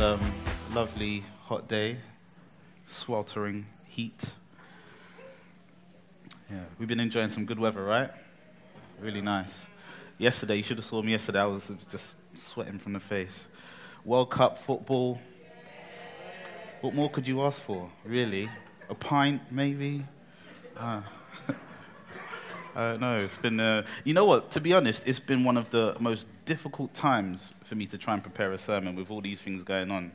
um, lovely hot day, sweltering heat. Yeah, we've been enjoying some good weather, right? Really nice. Yesterday, you should have saw me yesterday. I was just sweating from the face. World Cup football. What more could you ask for? Really? A pint, maybe? Ah. Uh, no, it's been, uh, you know what, to be honest, it's been one of the most difficult times for me to try and prepare a sermon with all these things going on.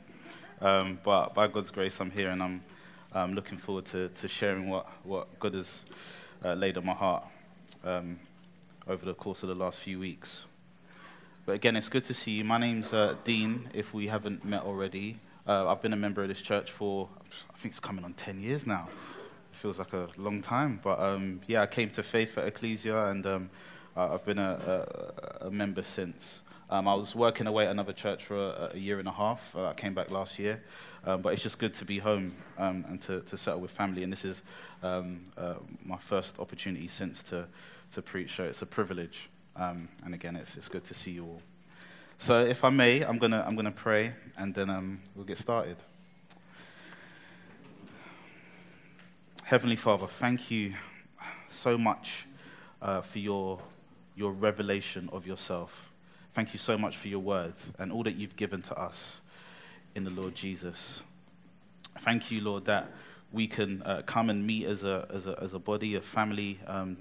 Um, but by God's grace, I'm here and I'm um, looking forward to, to sharing what, what God has uh, laid on my heart um, over the course of the last few weeks. But again, it's good to see you. My name's uh, Dean, if we haven't met already. Uh, I've been a member of this church for, I think it's coming on 10 years now feels like a long time. But um, yeah, I came to faith at Ecclesia, and um, I've been a, a, a member since. Um, I was working away at another church for a, a year and a half. Uh, I came back last year, um, but it's just good to be home um, and to, to settle with family. And this is um, uh, my first opportunity since to to preach, so it's a privilege. and again, it's it's good to see you all. So, if I may, I'm gonna I'm gonna pray, and then we'll get started. Heavenly Father, thank you so much uh, for your, your revelation of yourself. Thank you so much for your word and all that you've given to us in the Lord Jesus. Thank you, Lord, that we can uh, come and meet as a, as a, as a body, a family um,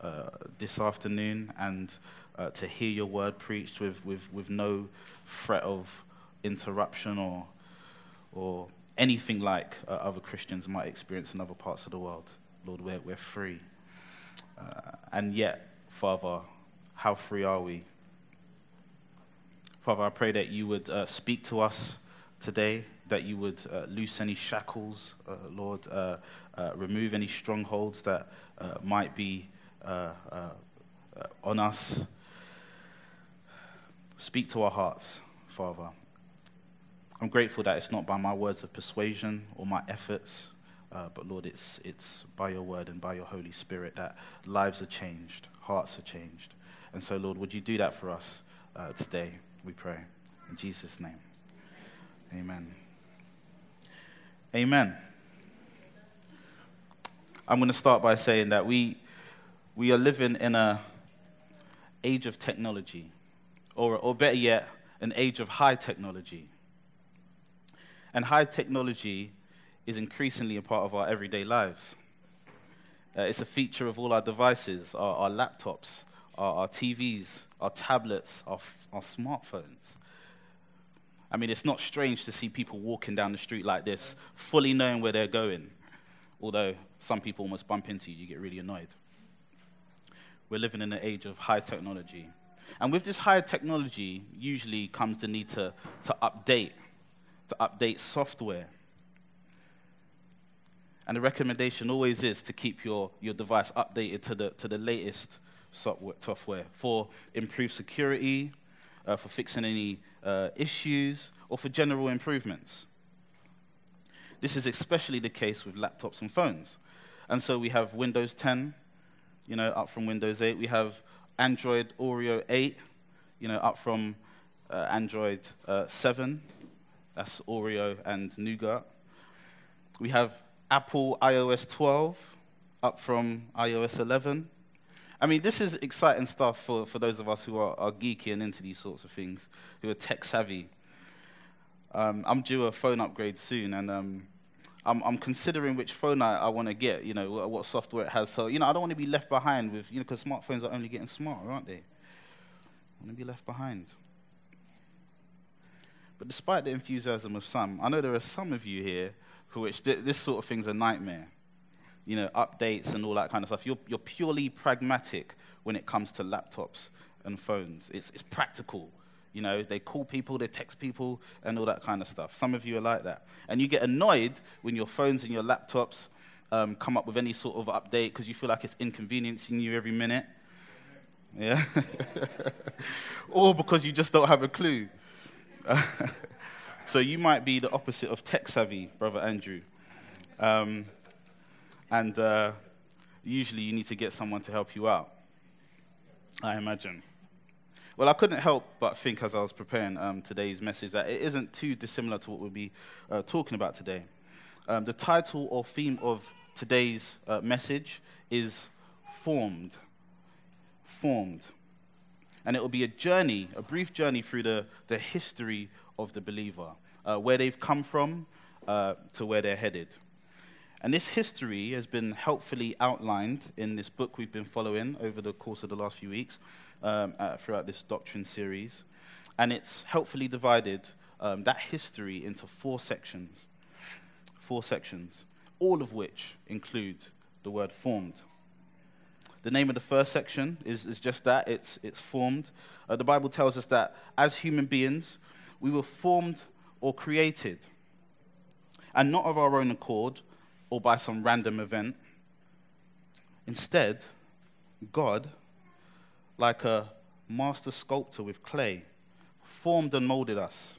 uh, this afternoon and uh, to hear your word preached with, with, with no threat of interruption or, or anything like uh, other Christians might experience in other parts of the world. Lord, we're, we're free. Uh, and yet, Father, how free are we? Father, I pray that you would uh, speak to us today, that you would uh, loose any shackles, uh, Lord, uh, remove any strongholds that might be on us. Speak to our hearts, Father. I'm grateful that it's not by my words of persuasion or my efforts, uh, but Lord, it's, it's by your word and by your Holy Spirit that lives are changed, hearts are changed. And so, Lord, would you do that for us uh, today, we pray. In Jesus' name. Amen. Amen. I'm going to start by saying that we, we are living in an age of technology, or, or better yet, an age of high technology. And high technology is increasingly a part of our everyday lives. Uh, it's a feature of all our devices, our, our laptops, our, our, TVs, our tablets, our, our smartphones. I mean, it's not strange to see people walking down the street like this, fully knowing where they're going. Although some people almost bump into you, you get really annoyed. We're living in an age of high technology. And with this high technology, usually comes the need to, to update to update software. And the recommendation always is to keep your, your device updated to the, to the latest software for improved security, uh, for fixing any uh, issues, or for general improvements. This is especially the case with laptops and phones. And so we have Windows 10, you know, up from Windows 8. We have Android Oreo 8, you know, up from uh, Android uh, 7. That's Oreo and Nougat. We have Apple iOS 12 up from iOS 11. I mean, this is exciting stuff for, for those of us who are, are geeky and into these sorts of things, who are tech savvy. Um, I'm due a phone upgrade soon, and um, I'm, I'm, considering which phone I, I want to get, you know, what, what, software it has. So, you know, I don't want to be left behind with, you know, because smartphones are only getting smarter, aren't they? I want to be left behind. But despite the enthusiasm of some, I know there are some of you here for which th- this sort of thing's a nightmare. You know, updates and all that kind of stuff. You're, you're purely pragmatic when it comes to laptops and phones. It's, it's practical. You know, they call people, they text people, and all that kind of stuff. Some of you are like that. And you get annoyed when your phones and your laptops um, come up with any sort of update because you feel like it's inconveniencing you every minute. Yeah? or because you just don't have a clue. so you might be the opposite of tech savvy, Brother Andrew. Um, and uh, usually you need to get someone to help you out, I imagine. Well, I couldn't help but think as I was preparing um, today's message that it isn't too dissimilar to what we'll be uh, talking about today. Um, the title or theme of today's uh, message is Formed. Formed. And it will be a journey, a brief journey through the, the history of the believer, uh, where they've come from uh, to where they're headed. And this history has been helpfully outlined in this book we've been following over the course of the last few weeks um, uh, throughout this doctrine series. And it's helpfully divided um, that history into four sections. Four sections, all of which include the word formed. The name of the first section is, is just that it's, it's formed. Uh, the Bible tells us that as human beings, we were formed or created, and not of our own accord or by some random event. Instead, God, like a master sculptor with clay, formed and molded us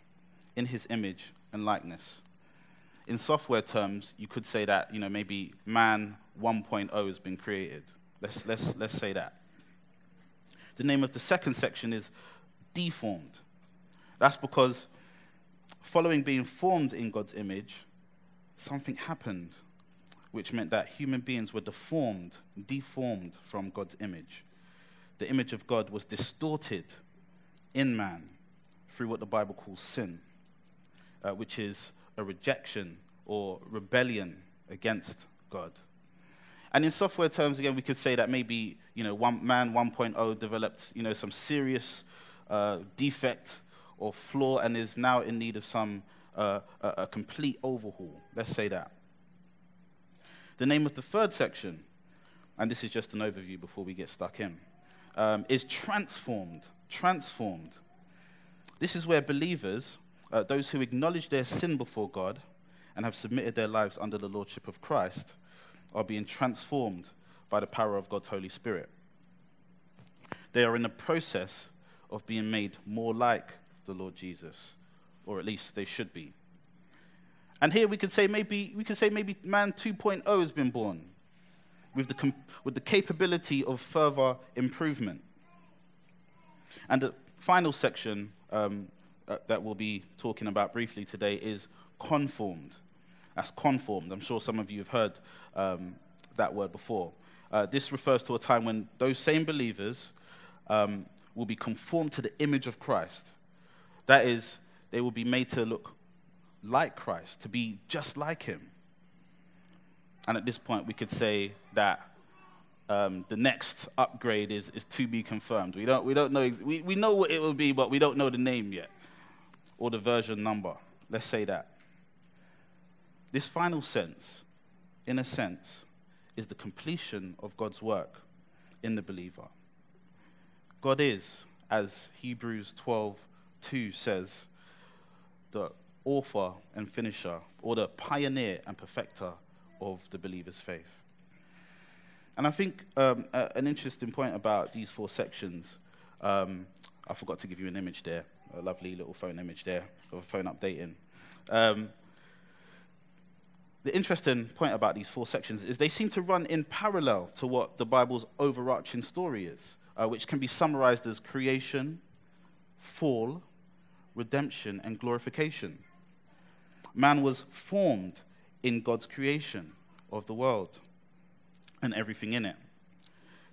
in his image and likeness. In software terms, you could say that, you know, maybe man 1.0 has been created. Let's, let's, let's say that. The name of the second section is deformed. That's because following being formed in God's image, something happened which meant that human beings were deformed, deformed from God's image. The image of God was distorted in man through what the Bible calls sin, uh, which is a rejection or rebellion against God. And in software terms, again, we could say that maybe you know, one man 1.0 developed you know, some serious uh, defect or flaw and is now in need of some uh, a, complete overhaul. Let's say that. The name of the third section, and this is just an overview before we get stuck in, um, is transformed. Transformed. This is where believers, uh, those who acknowledge their sin before God and have submitted their lives under the lordship of Christ, are being transformed by the power of God's Holy Spirit. They are in the process of being made more like the Lord Jesus, or at least they should be. And here we could say maybe, we could say maybe man 2.0 has been born with the, com- with the capability of further improvement. And the final section um, uh, that we'll be talking about briefly today is conformed. That's conformed. I'm sure some of you have heard um, that word before. Uh, this refers to a time when those same believers um, will be conformed to the image of Christ. That is, they will be made to look like Christ, to be just like him. And at this point, we could say that um, the next upgrade is, is to be confirmed. We don't, we don't know, ex- we, we know what it will be, but we don't know the name yet or the version number. Let's say that. This final sense, in a sense, is the completion of God's work in the believer. God is, as Hebrews 12 2 says, the author and finisher, or the pioneer and perfecter of the believer's faith. And I think um, uh, an interesting point about these four sections, um, I forgot to give you an image there, a lovely little phone image there of a phone updating. Um, the interesting point about these four sections is they seem to run in parallel to what the Bible's overarching story is, uh, which can be summarized as creation, fall, redemption, and glorification. Man was formed in God's creation of the world and everything in it.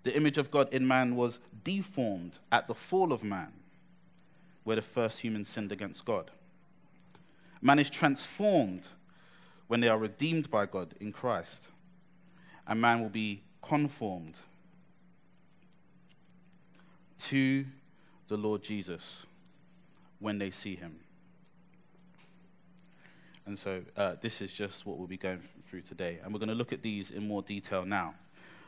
The image of God in man was deformed at the fall of man, where the first humans sinned against God. Man is transformed when they are redeemed by God in Christ, and man will be conformed to the Lord Jesus when they see him. And so uh, this is just what we'll be going through today. And we're going to look at these in more detail now.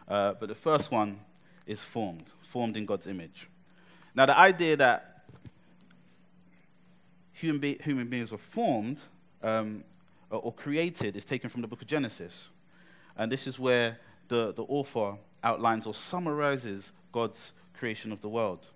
Uh, but the first one is formed, formed in God's image. Now, the idea that human, be- human beings were formed um, or, created is taken from the book of Genesis. And this is where the, the author outlines or summarizes God's creation of the world.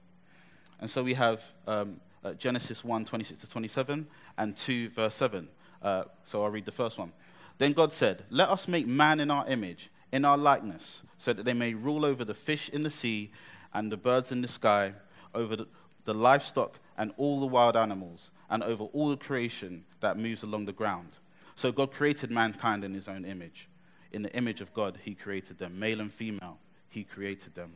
And so we have um, uh, Genesis 1 26 to 27 and 2 verse 7. Uh, so I'll read the first one. Then God said, Let us make man in our image, in our likeness, so that they may rule over the fish in the sea and the birds in the sky, over the, the livestock, and all the wild animals, and over all the creation that moves along the ground. So God created mankind in his own image. In the image of God, he created them. Male and female, he created them.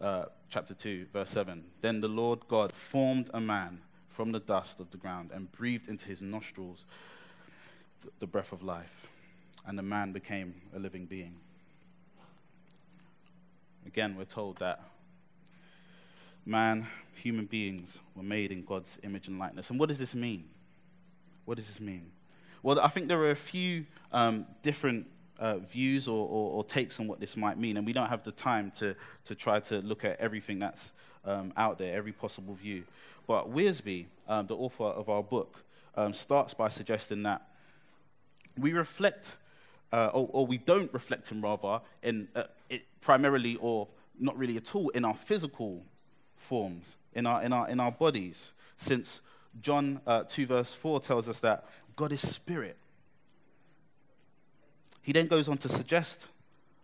Uh, chapter 2, verse 7. Then the Lord God formed a man from the dust of the ground and breathed into his nostrils the breath of life, and the man became a living being. Again, we're told that man, human beings, were made in God's image and likeness. And what does this mean? What does this mean? Well, I think there are a few um, different uh, views or, or, or, takes on what this might mean, and we don't have the time to, to try to look at everything that's um, out there, every possible view. But Wiersbe, um, the author of our book, um, starts by suggesting that we reflect, uh, or, or, we don't reflect him rather, in, uh, primarily or not really at all in our physical forms, in our, in our, in our bodies, since John uh, 2, verse 4 tells us that God is spirit. He then goes on to suggest,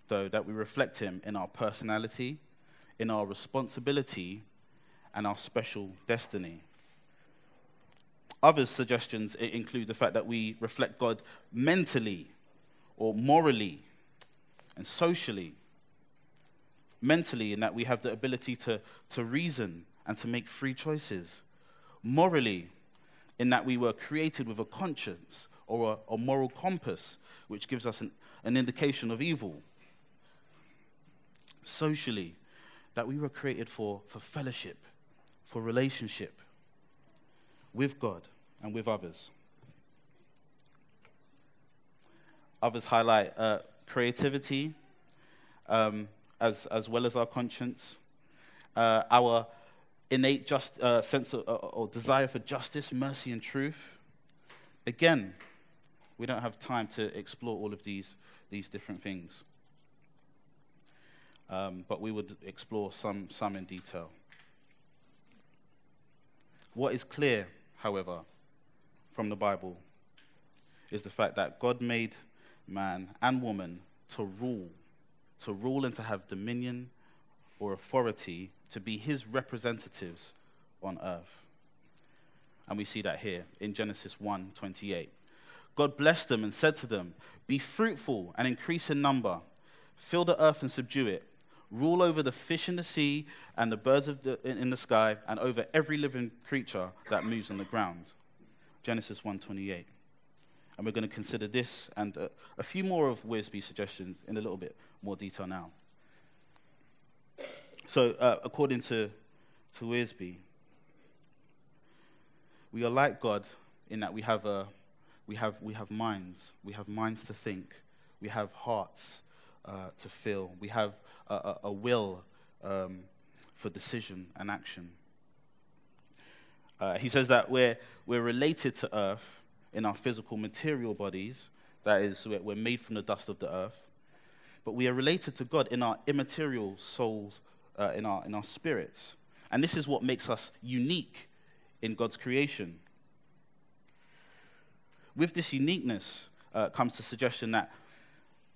though, that we reflect him in our personality, in our responsibility, and our special destiny. Other suggestions include the fact that we reflect God mentally or morally and socially. Mentally, in that we have the ability to, to reason and to make free choices. Morally, in that we were created with a conscience or a, a moral compass, which gives us an, an indication of evil. Socially, that we were created for, for fellowship, for relationship with God and with others. Others highlight uh, creativity um, as, as well as our conscience, uh, our innate just, uh, sense of, uh, or desire for justice, mercy, and truth. Again, we don't have time to explore all of these, these different things. Um, but we would explore some, some in detail. What is clear, however, from the Bible is the fact that God made man and woman to rule, to rule and to have dominion or authority to be his representatives on earth. And we see that here in Genesis 1:28. God blessed them and said to them, "Be fruitful and increase in number, fill the earth and subdue it, rule over the fish in the sea and the birds of the, in the sky, and over every living creature that moves on the ground." Genesis 1:28. And we're going to consider this and a, a few more of Wiersbe's suggestions in a little bit more detail now. So, uh, according to, to Wiersbe, we are like God in that we have, a, we, have, we have minds. We have minds to think. We have hearts uh, to feel. We have a, a, a will um, for decision and action. Uh, he says that we're, we're related to earth in our physical material bodies, that is, we're made from the dust of the earth, but we are related to God in our immaterial souls, uh, in, our, in our spirits. And this is what makes us unique in God's creation. With this uniqueness uh, comes the suggestion that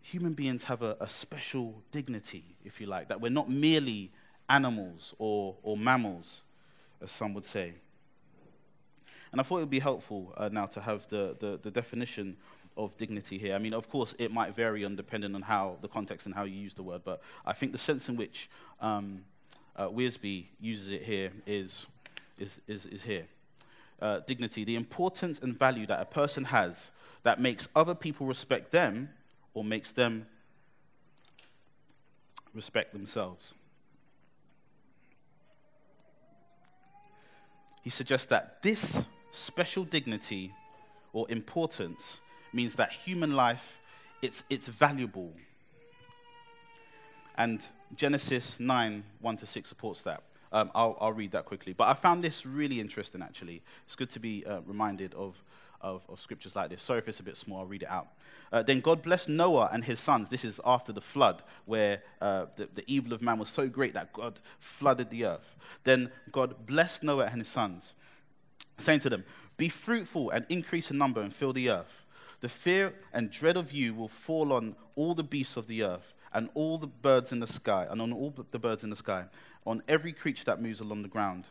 human beings have a, a, special dignity, if you like, that we're not merely animals or, or mammals, as some would say. And I thought it would be helpful uh, now to have the, the, the, definition of dignity here. I mean, of course, it might vary on depending on how the context and how you use the word, but I think the sense in which um, uh, Wiersbe uses it here is, is, is, is here. Uh, dignity, the importance and value that a person has that makes other people respect them or makes them respect themselves. He suggests that this special dignity or importance means that human life it's, it's valuable. And genesis 9 1 to 6 supports that. Um, I'll, I'll, read that quickly. But i found this really interesting actually. It's good to be uh, reminded of, of, of, scriptures like this. Sorry if it's a bit small i'll read it out. Uh, then god blessed noah and his sons. This is after the flood where uh, the, the evil of man was so great that god flooded the earth. Then god blessed noah and his sons saying to them, Be fruitful and increase in number and fill the earth. The fear and dread of you will fall on all the beasts of the earth and all the birds in the sky, and on all the birds in the sky, on every creature that moves along the ground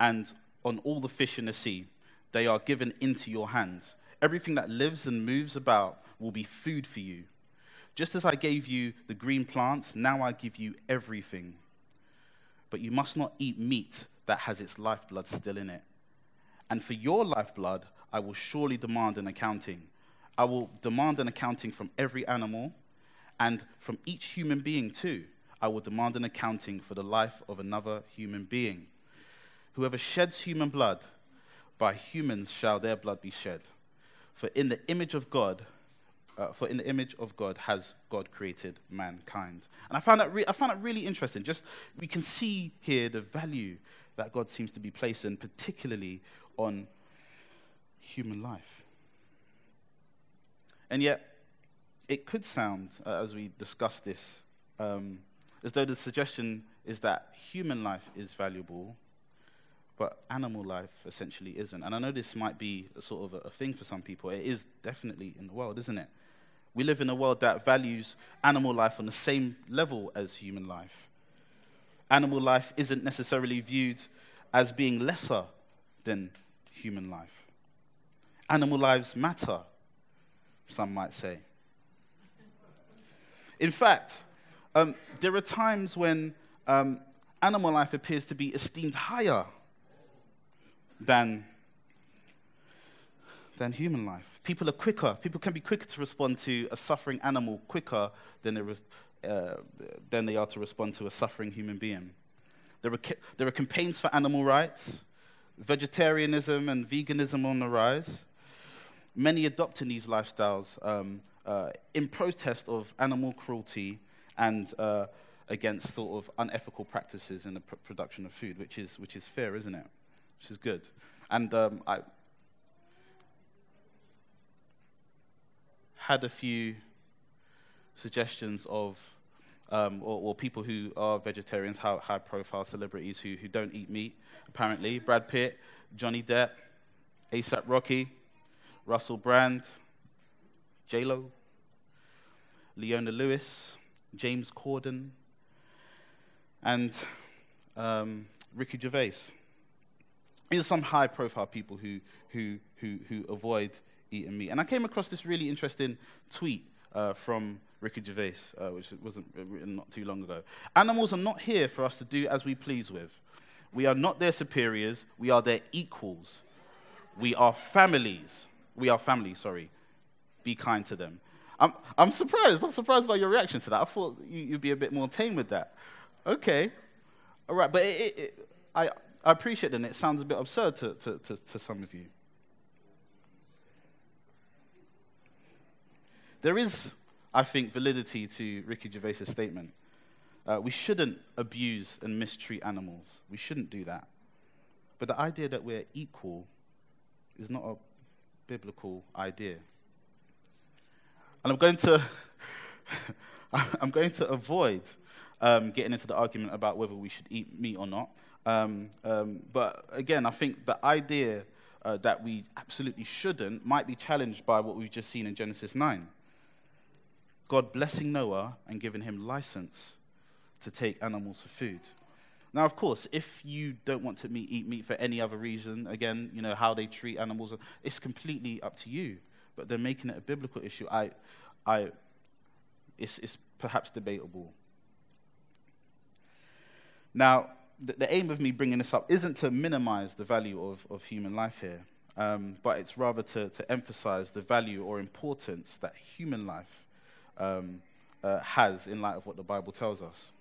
and on all the fish in the sea. They are given into your hands. Everything that lives and moves about will be food for you. Just as I gave you the green plants, now I give you everything. But you must not eat meat that has its lifeblood still in it. And for your lifeblood, I will surely demand an accounting. I will demand an accounting from every animal and from each human being, too. I will demand an accounting for the life of another human being. Whoever sheds human blood, by humans shall their blood be shed. For in the image of God, uh, for in the image of God has God created mankind. And I found that re- I found that really interesting. Just we can see here the value that God seems to be placing, particularly on human life. And yet, it could sound, uh, as we discuss this, um, as though the suggestion is that human life is valuable, but animal life essentially isn't. And I know this might be a sort of a, a thing for some people. It is definitely in the world, isn't it? We live in a world that values animal life on the same level as human life. Animal life isn't necessarily viewed as being lesser than human life. Animal lives matter, some might say. In fact, um, there are times when um, animal life appears to be esteemed higher than, than human life. People are quicker. People can be quicker to respond to a suffering animal quicker than they, uh, than they are to respond to a suffering human being. There are, there are campaigns for animal rights, vegetarianism and veganism on the rise. Many adopting these lifestyles um, uh, in protest of animal cruelty and uh, against sort of unethical practices in the pr- production of food, which is, which is fair, isn't it? Which is good. And um, I had a few suggestions of um, or, or, people who are vegetarians, high profile celebrities who, who don't eat meat, apparently. Brad Pitt, Johnny Depp, ASAP Rocky, Russell Brand, J-Lo, Leona Lewis, James Corden, and um, Ricky Gervais. These are some high profile people who, who, who, who avoid eating meat. And I came across this really interesting tweet uh, from Ricky Gervais, uh, which wasn't written not too long ago. Animals are not here for us to do as we please with. We are not their superiors, we are their equals. We are families. We are family, sorry. Be kind to them. I'm, I'm surprised. I'm surprised by your reaction to that. I thought you'd be a bit more tame with that. Okay. All right. But it, it, it, I, I appreciate and it sounds a bit absurd to, to, to, to some of you. There is I think, validity to Ricky Gervais' statement. Uh, we shouldn't abuse and mistreat animals. We shouldn't do that. But the idea that we're equal is not a biblical idea. And I'm going to, I'm going to avoid um, getting into the argument about whether we should eat meat or not. Um, um, but again, I think the idea uh, that we absolutely shouldn't might be challenged by what we've just seen in Genesis 9. God blessing Noah and giving him license to take animals for food. Now, of course, if you don't want to meet, eat meat for any other reason, again, you know, how they treat animals, it's completely up to you. But they're making it a biblical issue. I, I, it's, it's perhaps debatable. Now, the, the, aim of me bringing this up isn't to minimize the value of, of human life here, um, but it's rather to, to emphasize the value or importance that human life um, uh, has in light of what the Bible tells us.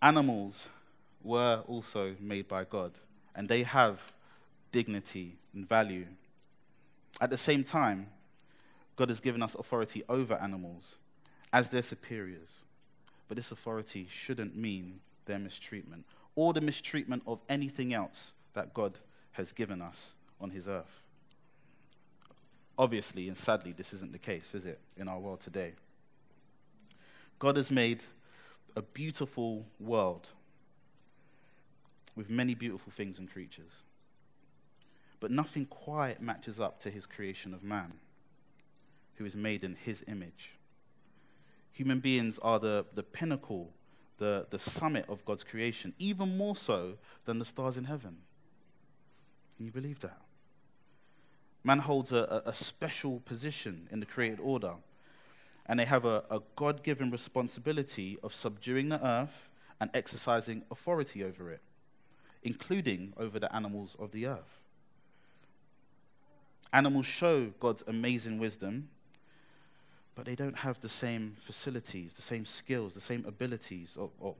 Animals were also made by God, and they have dignity and value. At the same time, God has given us authority over animals as their superiors. But this authority shouldn't mean their mistreatment or the mistreatment of anything else that God has given us on his earth. Obviously, and sadly, this isn't the case, is it, in our world today? God has made a beautiful world with many beautiful things and creatures. But nothing quite matches up to his creation of man, who is made in his image. Human beings are the, the pinnacle the, the summit of God's creation, even more so than the stars in heaven. Can you believe that? Man holds a, a, a special position in the created order, and they have a, a God given responsibility of subduing the earth and exercising authority over it, including over the animals of the earth. Animals show God's amazing wisdom, but they don't have the same facilities, the same skills, the same abilities, or, or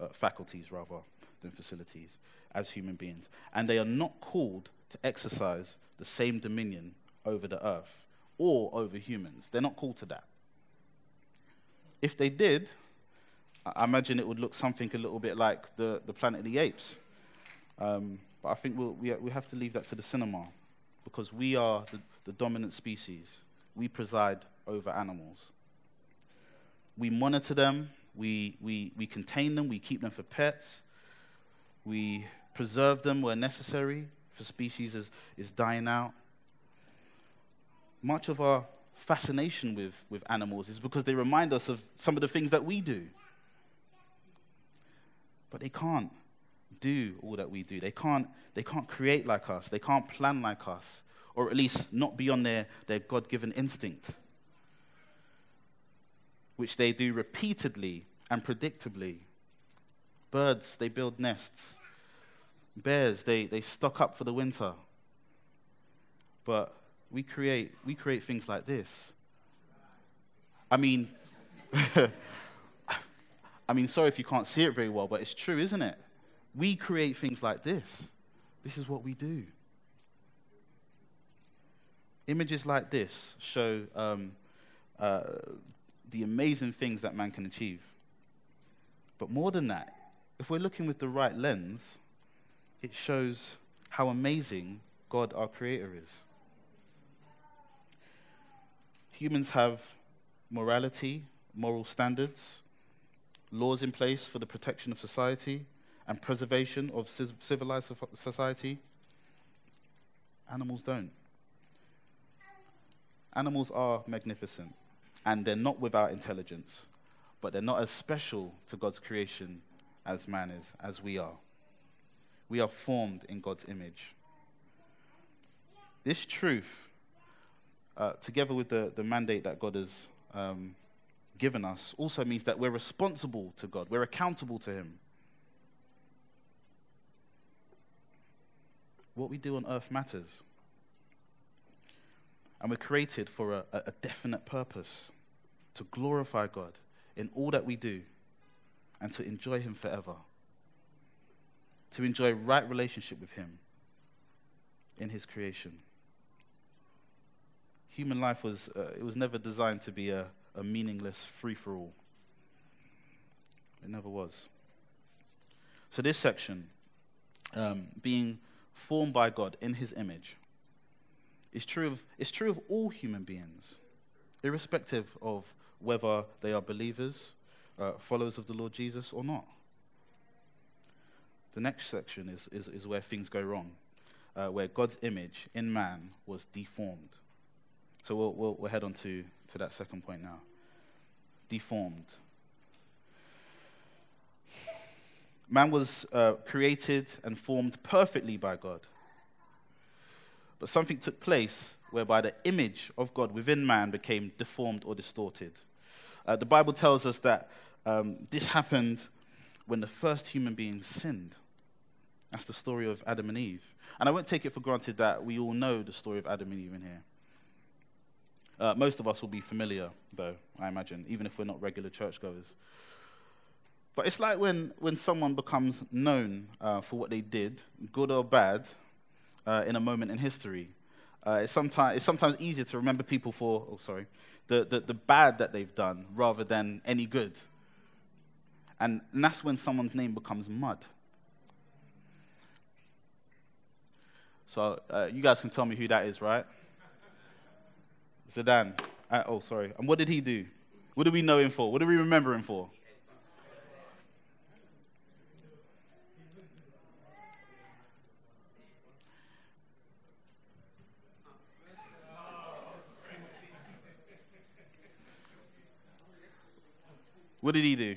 uh, faculties rather than facilities, as human beings. And they are not called to exercise the same dominion over the earth or over humans. They're not called to that. If they did, I imagine it would look something a little bit like the, the Planet of the Apes. Um, but I think we'll, we, we have to leave that to the cinema because we are the, the dominant species. We preside over animals. We monitor them, we, we, we contain them, we keep them for pets, we preserve them where necessary a species is, is dying out. Much of our fascination with, with animals is because they remind us of some of the things that we do. But they can't do all that we do. They can't, they can't create like us. They can't plan like us, or at least not beyond their, their God given instinct, which they do repeatedly and predictably. Birds, they build nests. Bears, they, they stock up for the winter. But we create, we create things like this. I mean, I mean, sorry if you can't see it very well, but it's true, isn't it? We create things like this. This is what we do. Images like this show um, uh, the amazing things that man can achieve. But more than that, if we're looking with the right lens, it shows how amazing God, our Creator, is. Humans have morality, moral standards, laws in place for the protection of society and preservation of civilized society. Animals don't. Animals are magnificent, and they're not without intelligence, but they're not as special to God's creation as man is, as we are. We are formed in God's image. This truth, uh, together with the, the mandate that God has um, given us, also means that we're responsible to God, we're accountable to Him. What we do on earth matters. And we're created for a, a definite purpose to glorify God in all that we do and to enjoy Him forever to enjoy right relationship with Him in His creation. Human life was, uh, it was never designed to be a, a meaningless free for all. It never was. So, this section, um, being formed by God in His image, is true of, it's true of all human beings, irrespective of whether they are believers, uh, followers of the Lord Jesus, or not. The next section is, is, is where things go wrong, uh, where God's image in man was deformed. So we'll, we'll, we'll head on to, to that second point now. Deformed. Man was uh, created and formed perfectly by God. But something took place whereby the image of God within man became deformed or distorted. Uh, the Bible tells us that um, this happened when the first human being sinned. That's the story of Adam and Eve. And I won't take it for granted that we all know the story of Adam and Eve in here. Uh, most of us will be familiar, though, I imagine, even if we're not regular churchgoers. But it's like when, when someone becomes known uh, for what they did, good or bad, uh, in a moment in history. Uh, it's, sometimes, it's sometimes easier to remember people for, oh, sorry, the, the, the bad that they've done rather than any good. And, and that's when someone's name becomes mud. So uh, you guys can tell me who that is, right? Zidane. Uh, oh, sorry. And what did he do? What do we know him for? What do we remember him for? What did he do?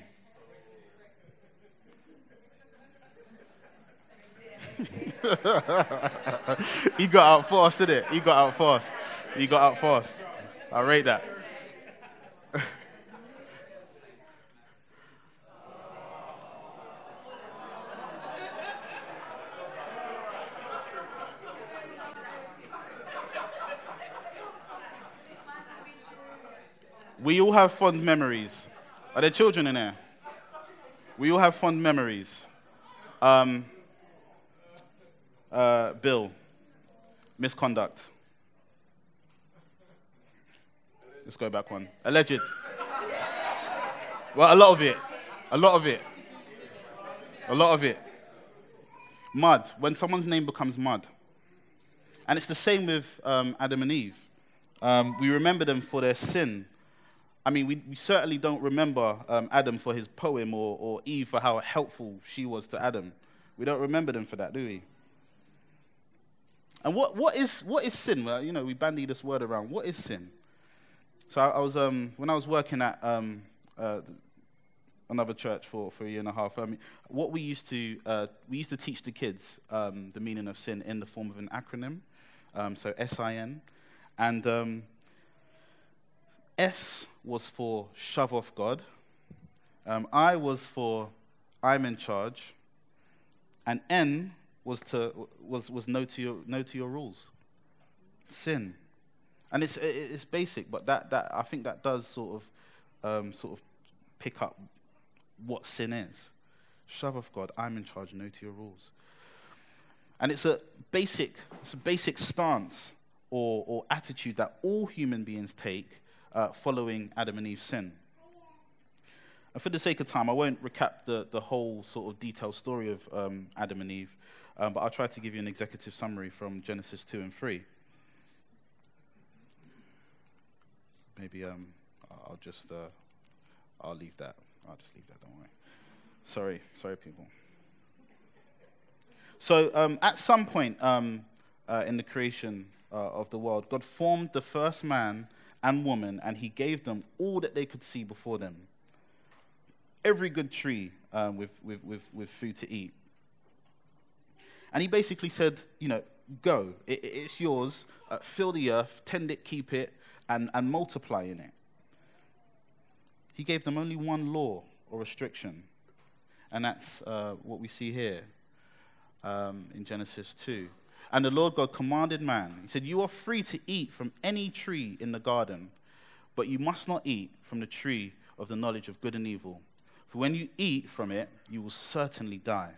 he got out fast, did it? He got out fast. He got out fast. I rate that. we all have fond memories. Are there children in there? We all have fond memories. Um, uh, Bill, misconduct. Let's go back one. Alleged. Well, a lot of it. A lot of it. A lot of it. Mud. When someone's name becomes mud. And it's the same with um, Adam and Eve. Um, we remember them for their sin. I mean, we, we certainly don't remember um, Adam for his poem or, or Eve for how helpful she was to Adam. We don't remember them for that, do we? And what, what, is, what is sin? Well, you know, we bandy this word around. What is sin? So I, was, um, when I was working at um, uh, another church for, for a year and a half, I mean, what we used to, uh, we used to teach the kids um, the meaning of sin in the form of an acronym, um, so S-I-N. And um, S was for shove off God. Um, I was for I'm in charge. And N was to was was no to your no to your rules. Sin, and it's it's basic, but that that I think that does sort of um, sort of pick up what sin is. Shove off God. I'm in charge. No to your rules. And it's a basic it's a basic stance or or attitude that all human beings take uh, following Adam and Eve's sin. And for the sake of time, I won't recap the, the whole sort of detailed story of um, Adam and Eve, um, but I'll try to give you an executive summary from Genesis 2 and 3. Maybe um, I'll just, uh, I'll leave that. I'll just leave that, don't worry. Sorry, sorry, people. So um, at some point um, uh, in the creation uh, of the world, God formed the first man and woman, and he gave them all that they could see before them. Every good tree um, with, with, with, with food to eat. And he basically said, you know, go, it, it's yours, uh, fill the earth, tend it, keep it, and, and it. He gave them only one law or restriction, and that's uh, what we see here um, in Genesis 2. And the Lord God commanded man, He said, You are free to eat from any tree in the garden, but you must not eat from the tree of the knowledge of good and evil. For when you eat from it, you will certainly die.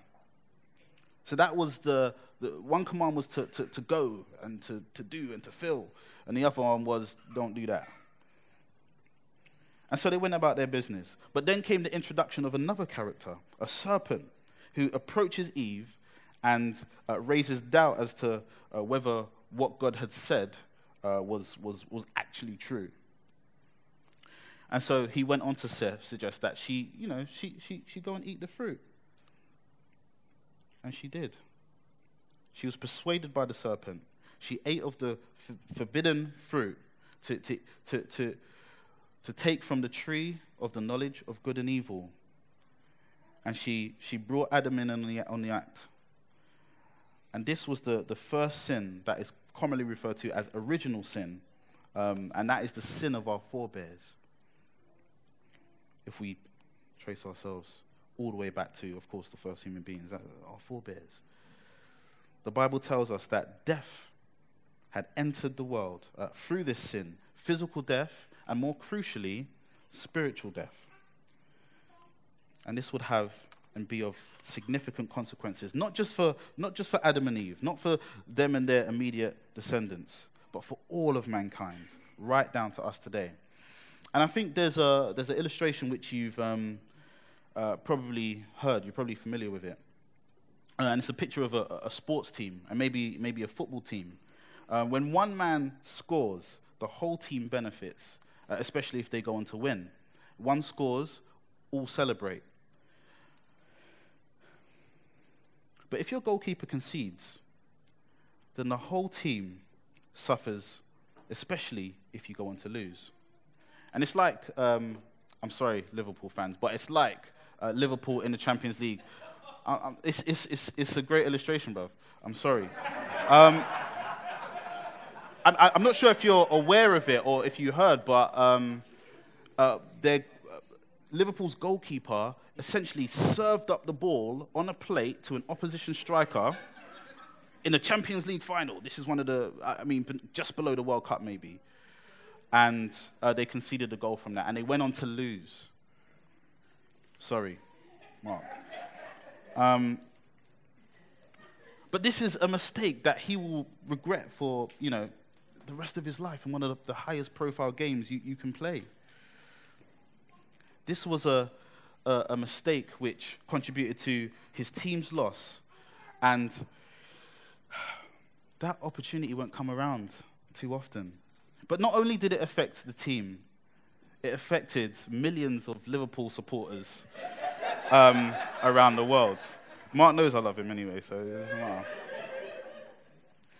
So that was the, the one command was to, to, to go and to, to do and to fill, and the other one was don't do that. And so they went about their business. But then came the introduction of another character, a serpent, who approaches Eve and uh, raises doubt as to uh, whether what God had said uh, was, was, was actually true. And so he went on to suggest that she, you know, she, she, she go and eat the fruit. And she did. She was persuaded by the serpent. She ate of the f- forbidden fruit to, to, to, to, to take from the tree of the knowledge of good and evil. And she, she brought Adam in on the, on the act. And this was the, the first sin that is commonly referred to as original sin, um, and that is the sin of our forebears. If we trace ourselves all the way back to, of course, the first human beings, our forebears. The Bible tells us that death had entered the world uh, through this sin physical death, and more crucially, spiritual death. And this would have and be of significant consequences, not just for, not just for Adam and Eve, not for them and their immediate descendants, but for all of mankind, right down to us today. And I think there's, a, there's an illustration which you've um, uh, probably heard, you're probably familiar with it. Uh, and it's a picture of a, a, sports team, and maybe, maybe a football team. Uh, when one man scores, the whole team benefits, uh, especially if they go on to win. One scores, all celebrate. But if your goalkeeper concedes, then the whole team suffers, especially if you go on to lose. And it's like, um, I'm sorry, Liverpool fans, but it's like uh, Liverpool in the Champions League. I, it's, it's, it's, it's a great illustration, bro. I'm sorry. Um, I, am not sure if you're aware of it or if you heard, but um, uh, uh, Liverpool's goalkeeper essentially served up the ball on a plate to an opposition striker in a Champions League final. This is one of the, I mean, just below the World Cup, maybe. And uh, they conceded a goal from that, and they went on to lose. Sorry, Mark. Um, but this is a mistake that he will regret for, you know, the rest of his life in one of the, the highest profile games you, you can play. This was a, a, a mistake which contributed to his team's loss, and that opportunity won't come around too often. But not only did it affect the team, it affected millions of Liverpool supporters um, around the world. Mark knows I love him anyway, so.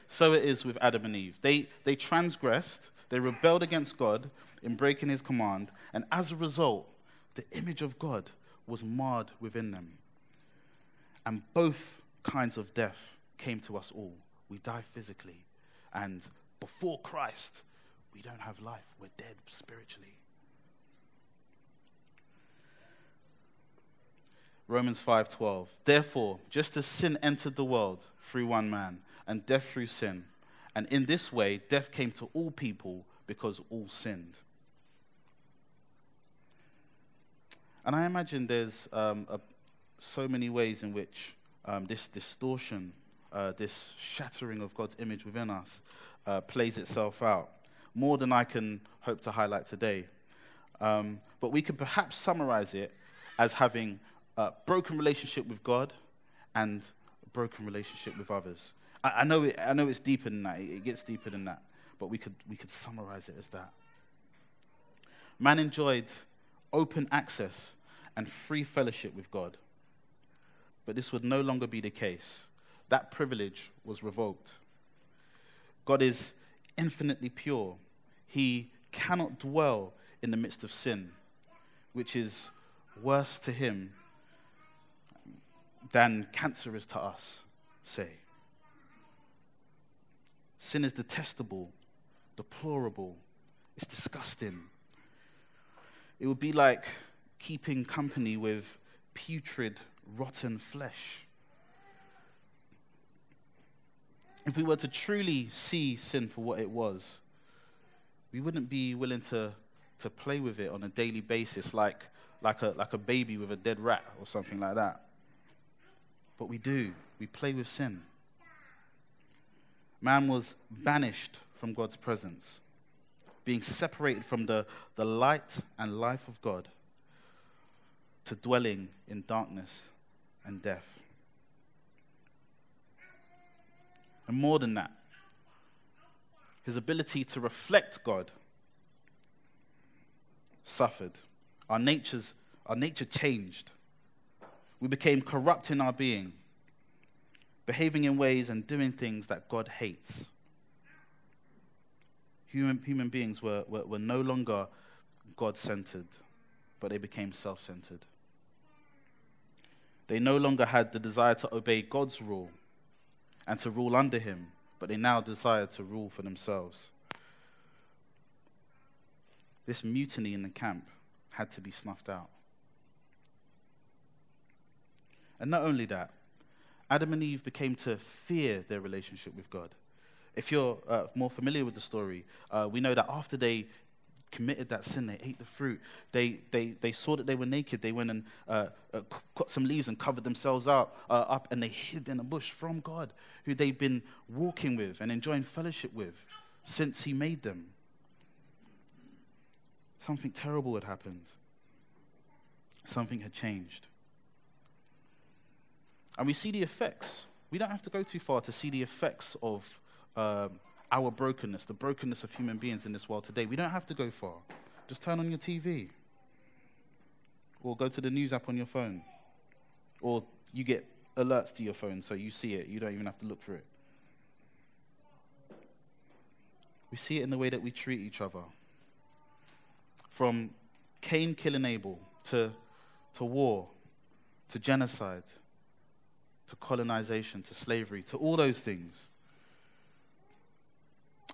So it is with Adam and Eve. They, they transgressed, they rebelled against God in breaking his command, and as a result, the image of God was marred within them. And both kinds of death came to us all. We die physically, and before Christ, we don't have life. We're dead spiritually. Romans 5:12 Therefore just as sin entered the world through one man and death through sin and in this way death came to all people because all sinned And I imagine there's um, a, so many ways in which um, this distortion, uh, this shattering of God's image within us, uh, plays itself out, more than I can hope to highlight today. Um, but we could perhaps summarize it as having broken relationship with God and a broken relationship with others. I, I know, it, I know it's deeper than that, it, it gets deeper than that, but we could, we could summarize it as that. Man enjoyed open access and free fellowship with God. But this would no longer be the case. That privilege was revoked. God is infinitely pure. He cannot dwell in the midst of sin, which is worse to him than cancer is to us, say. Sin is detestable, deplorable, it's disgusting. It would be like keeping company with putrid, rotten flesh. If we were to truly see sin for what it was, we wouldn't be willing to, to play with it on a daily basis like, like, a, like a baby with a dead rat or something like that. But we do. We play with sin. Man was banished from God's presence being separated from the, the light and life of God to dwelling in darkness and death. And more than that, his ability to reflect God suffered. Our, natures, our nature changed. We became corrupt in our being, behaving in ways and doing things that God hates human, human beings were, were, were no longer God centered, but they became self centered. They no longer had the desire to obey God's rule and to rule under Him, but they now desired to rule for themselves. This mutiny in the camp had to be snuffed out. And not only that, Adam and Eve became to fear their relationship with God. If you're uh, more familiar with the story, uh, we know that after they committed that sin, they ate the fruit, they, they, they saw that they were naked, they went and uh, uh cut some leaves and covered themselves up, uh, up, and they hid in a bush from God, who they'd been walking with and enjoying fellowship with since He made them. Something terrible had happened. Something had changed. And we see the effects. We don't have to go too far to see the effects of um, our brokenness, the brokenness of human beings in this world today. We don't have to go far. Just turn on your TV or go to the news app on your phone or you get alerts to your phone so you see it. You don't even have to look for it. We see it in the way that we treat each other. From Cain killing Abel to, to war to genocide to colonization, to slavery, to all those things.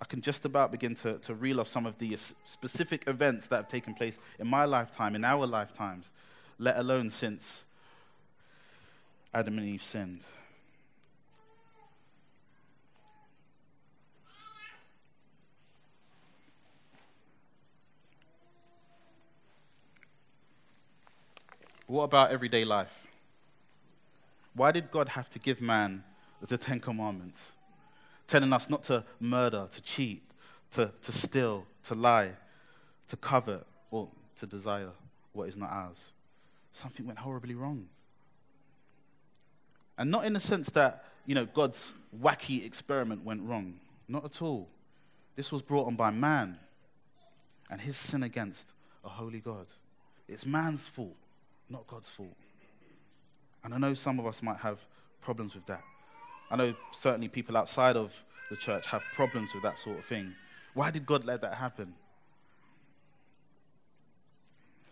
I can just about begin to, to reel off some of the specific events that have taken place in my lifetime, in our lifetimes, let alone since Adam and Eve sinned. What about everyday life? Why did God have to give man the Ten Commandments? Telling us not to murder, to cheat, to, to steal, to lie, to covet, or to desire what is not ours. Something went horribly wrong. And not in the sense that, you know, God's wacky experiment went wrong. Not at all. This was brought on by man and his sin against a holy God. It's man's fault not God's fault. And I know some of us might have problems with that. I know certainly people outside of the church have problems with that sort of thing. Why did God let that happen?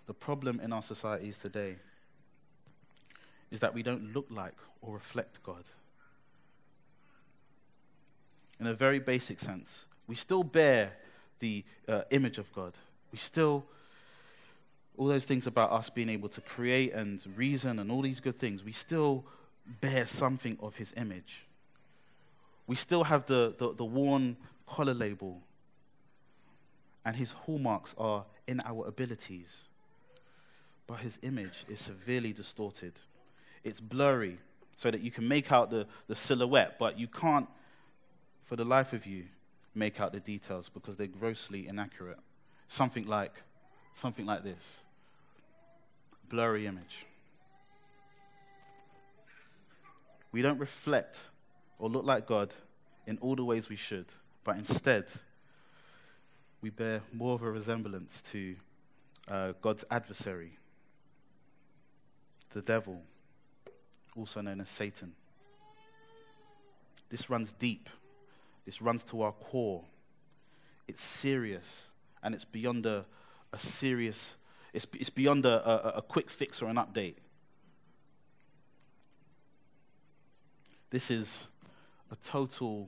The problem in our societies today is that we don't look like or reflect God. In a very basic sense, we still bear the uh, image of God. We still all those things about us being able to create and reason and all these good things, we still bear something of his image. We still have the, the, the worn collar label, and his hallmarks are in our abilities. But his image is severely distorted. It's blurry, so that you can make out the, the silhouette, but you can't, for the life of you, make out the details because they're grossly inaccurate. Something like, something like this blurry image. We don't reflect or look like God in all the ways we should, but instead, we bear more of a resemblance to uh, God's adversary, the devil, also known as Satan. This runs deep, this runs to our core. It's serious, and it's beyond a, a serious it's, it's beyond a, a, a quick fix or an update. This is a total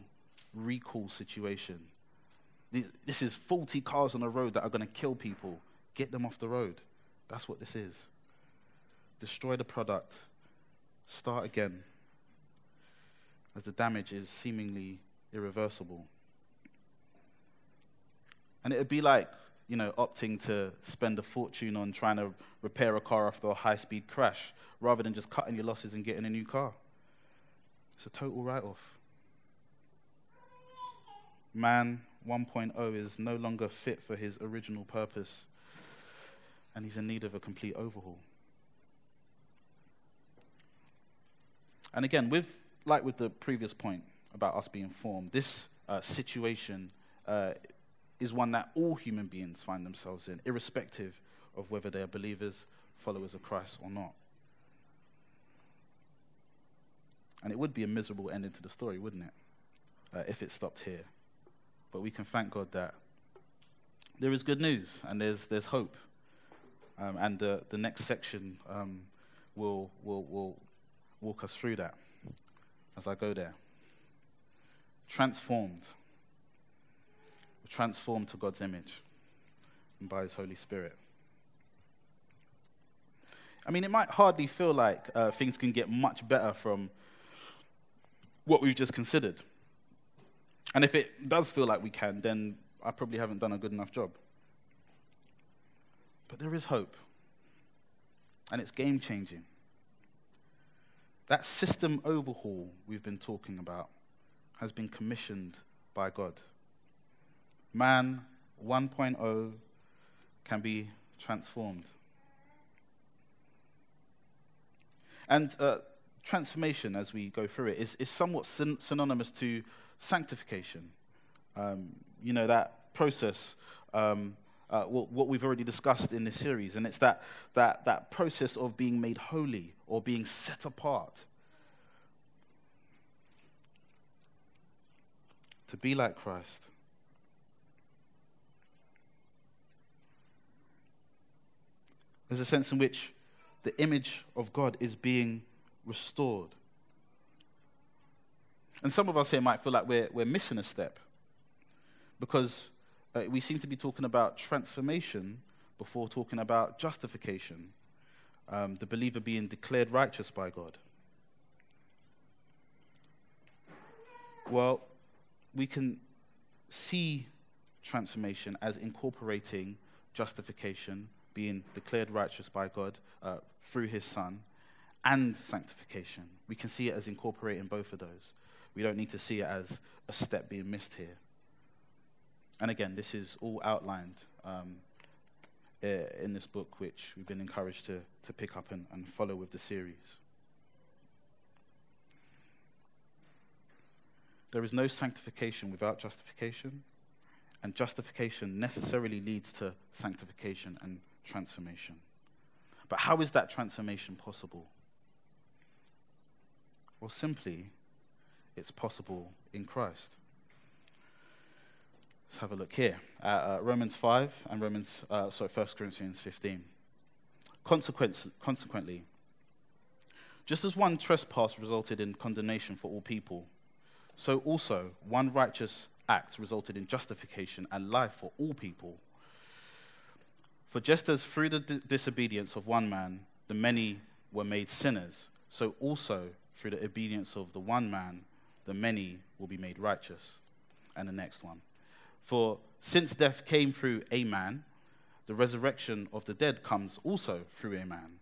recall situation. This is faulty cars on the road that are going to kill people. Get them off the road. That's what this is. Destroy the product, start again, as the damage is seemingly irreversible. And it would be like you know, opting to spend a fortune on trying to repair a car after a high speed crash rather than just cutting your losses and getting a new car. It's a total write off. Man 1.0 is no longer fit for his original purpose, and he's in need of a complete overhaul. And again, with like with the previous point about us being formed, this uh, situation uh, is one that all human beings find themselves in, irrespective of whether they are believers, followers of Christ, or not. And it would be a miserable ending to the story, wouldn't it? Uh, if it stopped here. But we can thank God that there is good news and there's, there's hope. Um, and uh, the next section um, will, will, will walk us through that as I go there. Transformed transformed to God's image and by His Holy Spirit. I mean, it might hardly feel like uh, things can get much better from what we've just considered. And if it does feel like we can, then I probably haven't done a good enough job. But there is hope, and it's game changing. That system overhaul we've been talking about has been commissioned by God man 1.0 can be transformed. And uh, transformation, as we go through it, is, is somewhat syn- synonymous to sanctification. Um, you know, that process, um, uh, what, what, we've already discussed in this series, and it's that, that, that process of being made holy or being set apart. To be like Christ. There's a sense in which the image of God is being restored. And some of us here might feel like we're, we're missing a step because uh, we seem to be talking about transformation before talking about justification, um, the believer being declared righteous by God. Well, we can see transformation as incorporating justification, being declared righteous by God uh, through his Son, and sanctification. We can see it as incorporating both of those. We don't need to see it as a step being missed here. And again, this is all outlined um, in this book, which we've been encouraged to, to pick up and, and follow with the series. There is no sanctification without justification, and justification necessarily leads to sanctification and transformation. But how is that transformation possible? Well, simply, it's possible in Christ. Let's have a look here at uh, Romans 5 and Romans, uh, sorry, 1 Corinthians 15. consequently, just as one trespass resulted in condemnation for all people, so also one righteous act resulted in justification and life for all people. For just as through the d- disobedience of one man the many were made sinners, so also through the obedience of the one man the many will be made righteous. And the next one. For since death came through a man, the resurrection of the dead comes also through a man.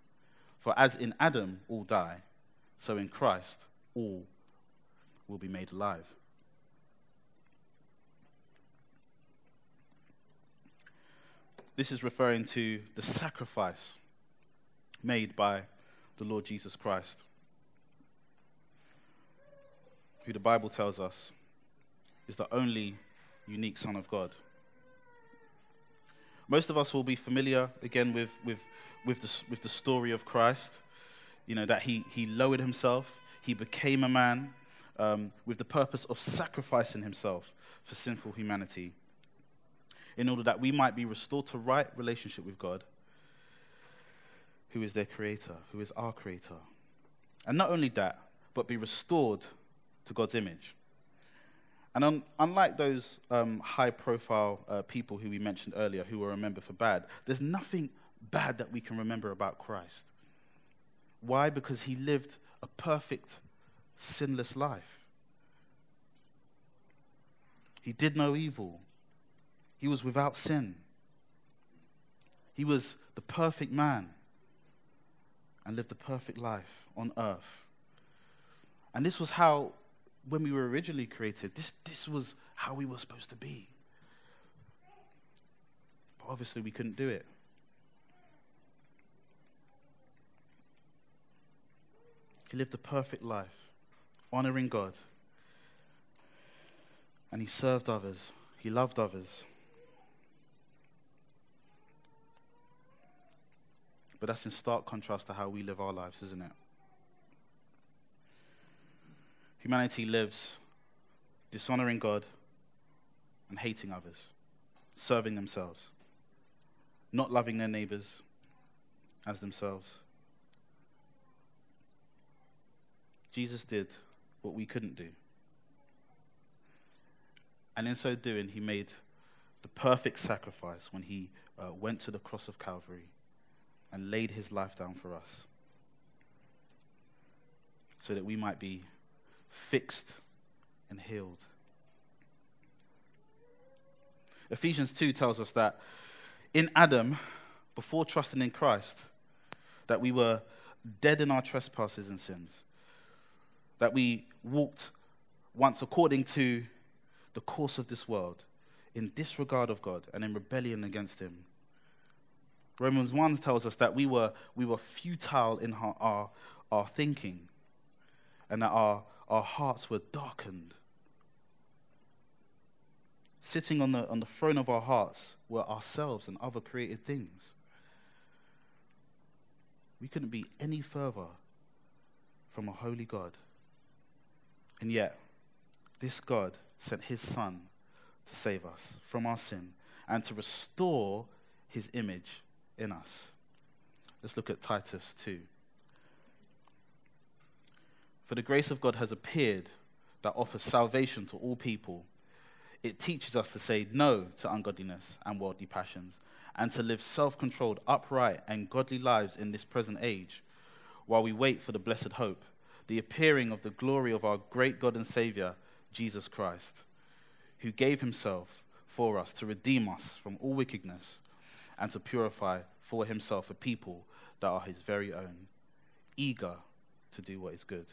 For as in Adam all die, so in Christ all will be made alive. This is referring to the sacrifice made by the Lord Jesus Christ, who the Bible tells us is the only unique Son of God. Most of us will be familiar again with, with, with, the, with the story of Christ. You know, that he, he lowered himself, he became a man, um, with the purpose of sacrificing himself for sinful humanity in order that we might be restored to right relationship with God, who is their creator, who is our creator. And not only that, but be restored to God's image. And un- unlike those um, high profile uh, people who we mentioned earlier who were remembered for bad, there's nothing bad that we can remember about Christ. Why? Because he lived a perfect sinless life. He did no evil. He was without sin. He was the perfect man and lived a perfect life on earth. And this was how, when we were originally created, this, this was how we were supposed to be. But obviously, we couldn't do it. He lived a perfect life honoring God. And he served others, he loved others. But that's in stark contrast to how we live our lives, isn't it? Humanity lives dishonoring God and hating others, serving themselves, not loving their neighbors as themselves. Jesus did what we couldn't do. And in so doing, he made the perfect sacrifice when he uh, went to the cross of Calvary and laid his life down for us so that we might be fixed and healed. Ephesians 2 tells us that in Adam, before trusting in Christ, that we were dead in our trespasses and sins that we walked once according to the course of this world, in disregard of God and in rebellion against Him. Romans 1 tells us that we were, we were futile in our, our, our thinking and that our, our hearts were darkened. Sitting on the, on the throne of our hearts were ourselves and other created things. We couldn't be any further from a holy God. And yet, this God sent his Son to save us from our sin and to restore his image in us. Let's look at Titus 2. For the grace of God has appeared, that offers salvation to all people. It teaches us to say no to ungodliness and worldly passions and to live self controlled, upright, and godly lives in this present age while we wait for the blessed hope, the appearing of the glory of our great God and Savior, Jesus Christ, who gave himself for us to redeem us from all wickedness and to purify for himself a people that are his very own, eager to do what is good.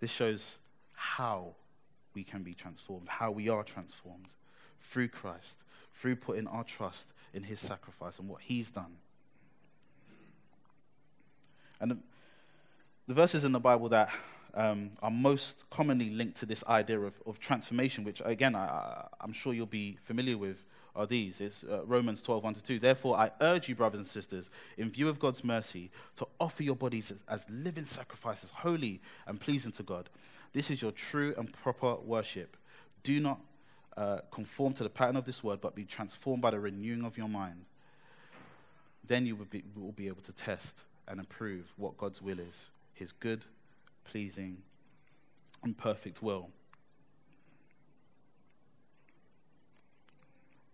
This shows how we can be transformed, how we are transformed through Christ, through putting our trust in his sacrifice and what he's done. And the, verses in the Bible that um, are most commonly linked to this idea of, of transformation, which again I, am sure you'll be familiar with, are these. It's uh, Romans 12, 1 to 2. Therefore, I urge you, brothers and sisters, in view of God's mercy, to offer your bodies as, as living sacrifices, holy and pleasing to God. This is your true and proper worship. Do not uh, conform to the pattern of this world, but be transformed by the renewing of your mind. Then you will be, will be able to test and approve what God's will is his good, pleasing, and perfect will.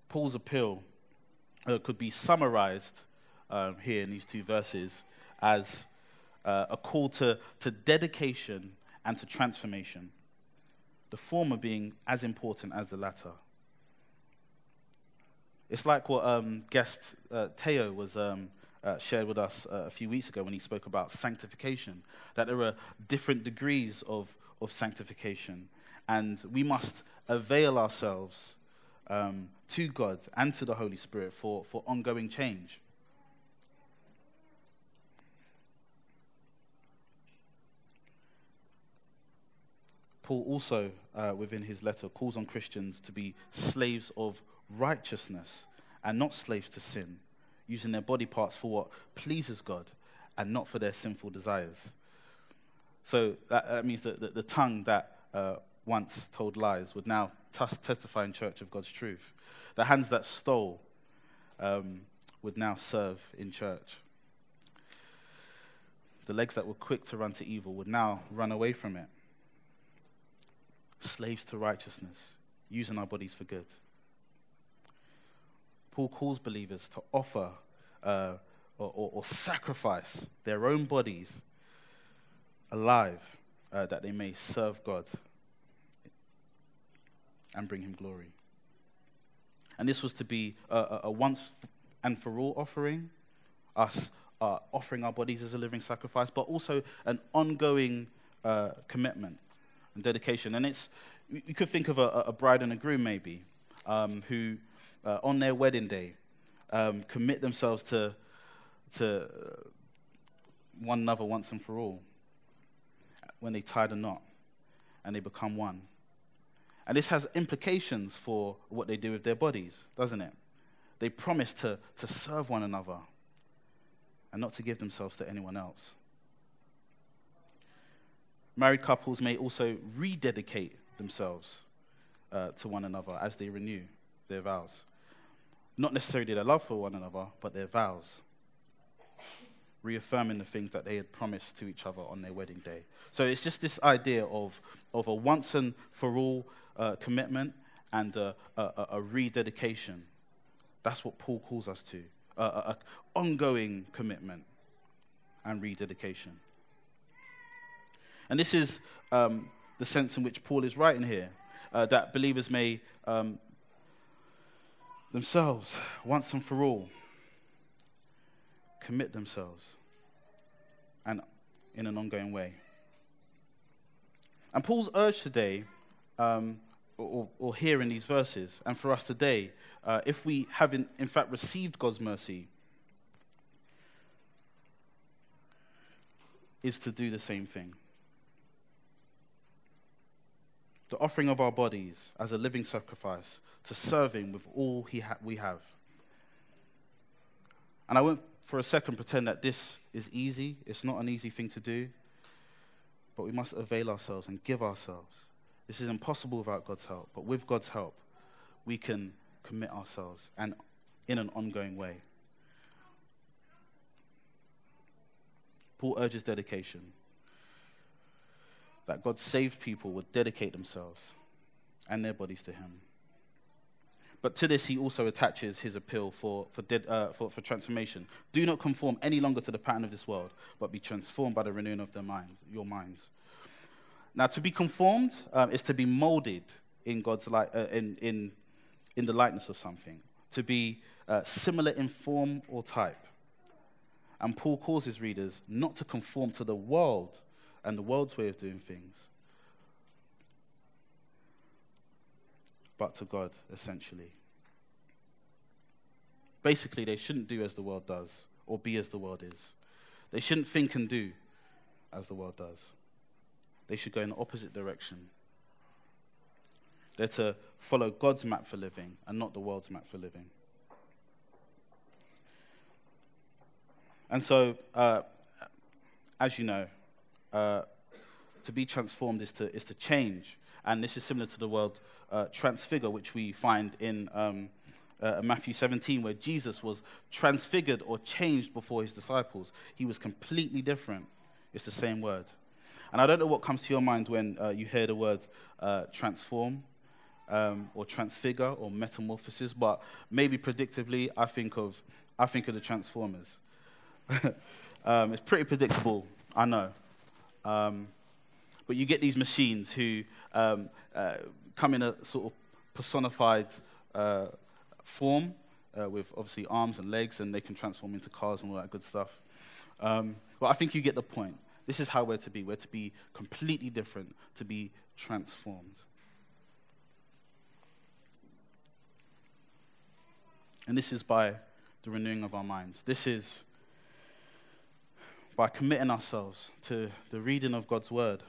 Paul's appeal uh, could be summarized um, here in these two verses as uh, a call to, to dedication and to transformation, the former being as important as the latter. It's like what um, guest uh, Tayo was um, uh, shared with us uh, a few weeks ago when he spoke about sanctification, that there are different degrees of, of sanctification, and we must avail ourselves um, to God and to the Holy Spirit for, for ongoing change. Paul also, uh, within his letter, calls on Christians to be slaves of righteousness and not slaves to sin, using their body parts for what pleases God and not for their sinful desires. So that, that means that the, the tongue that uh, once told lies would now testify in church of God's truth. The hands that stole um, would now serve in church. The legs that were quick to run to evil would now run away from it. Slaves to righteousness, using our bodies for good. Paul calls believers to offer uh, or, or, or, sacrifice their own bodies alive uh, that they may serve God and bring him glory. And this was to be a, a, once and for all offering, us uh, offering our bodies as a living sacrifice, but also an ongoing uh, commitment and dedication. And it's, you could think of a, a bride and a groom maybe, um, who uh, on their wedding day um, commit themselves to, to one another once and for all when they tie the knot and they become one. And this has implications for what they do with their bodies, doesn't it? They promise to, to serve one another and not to give themselves to anyone else. Married couples may also rededicate themselves uh, to one another as they renew their vows. Not necessarily their love for one another, but their vows. Reaffirming the things that they had promised to each other on their wedding day. So it's just this idea of, of a once and for all uh, commitment and a, a, a, rededication. That's what Paul calls us to an ongoing commitment and rededication. And this is um, the sense in which Paul is writing here uh, that believers may um, themselves, once and for all, commit themselves and in an ongoing way. And Paul's urge today um, or, or here in these verses, and for us today, uh, if we have in, in fact received God's mercy, is to do the same thing. The offering of our bodies as a living sacrifice to serve Him with all he ha- we have. And I won't for a second pretend that this is easy. It's not an easy thing to do. But we must avail ourselves and give ourselves. This is impossible without God's help, but with God's help, we can commit ourselves and in an ongoing way. Paul urges dedication. that God's saved people would dedicate themselves and their bodies to Him. But to this, he also attaches his appeal for, for, uh, for, for, transformation. Do not conform any longer to the pattern of this world, but be transformed by the renewing of their minds, your minds. Now, to be conformed um, is to be molded in God's light, uh, in, in, in the likeness of something, to be uh, similar in form or type. And Paul calls his readers not to conform to the world and the world's way of doing things, but to God, essentially. Basically, they shouldn't do as the world does or be as the world is. They shouldn't think and do as the world does. They should go in the opposite direction. They're to follow God's map for living and not the world's map for living. And so, uh, as you know, uh, to be transformed is to, is to change. And this is similar to the word uh, transfigure, which we find in um, uh, Matthew 17, where Jesus was transfigured or changed before his disciples. He was completely different. It's the same word. And I don't know what comes to your mind when uh, you hear the words uh, transform um, or transfigure or metamorphosis, but maybe predictably, I think of, I think of the Transformers. um, it's pretty predictable, I know. Um, but you get these machines who um, uh, come in a sort of personified uh, form uh, with obviously arms and legs, and they can transform into cars and all that good stuff. Um, but I think you get the point. This is how we're to be. We're to be completely different, to be transformed. And this is by the renewing of our minds. This is by committing ourselves to the reading of God's word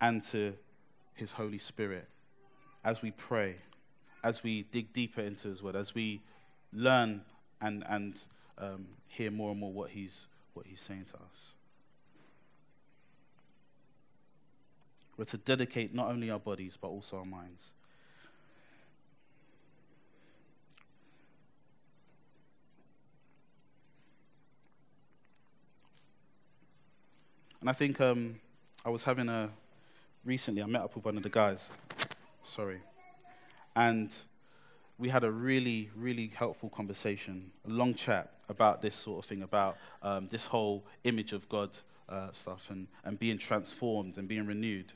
and to his Holy Spirit as we pray, as we dig deeper into his word, as we learn and, and um, hear more and more what he's, what he's saying to us. We're to dedicate not only our bodies, but also our minds. And I think um, I was having a recently. I met up with one of the guys. Sorry, and we had a really, really helpful conversation, a long chat about this sort of thing, about um, this whole image of God uh, stuff and, and being transformed and being renewed.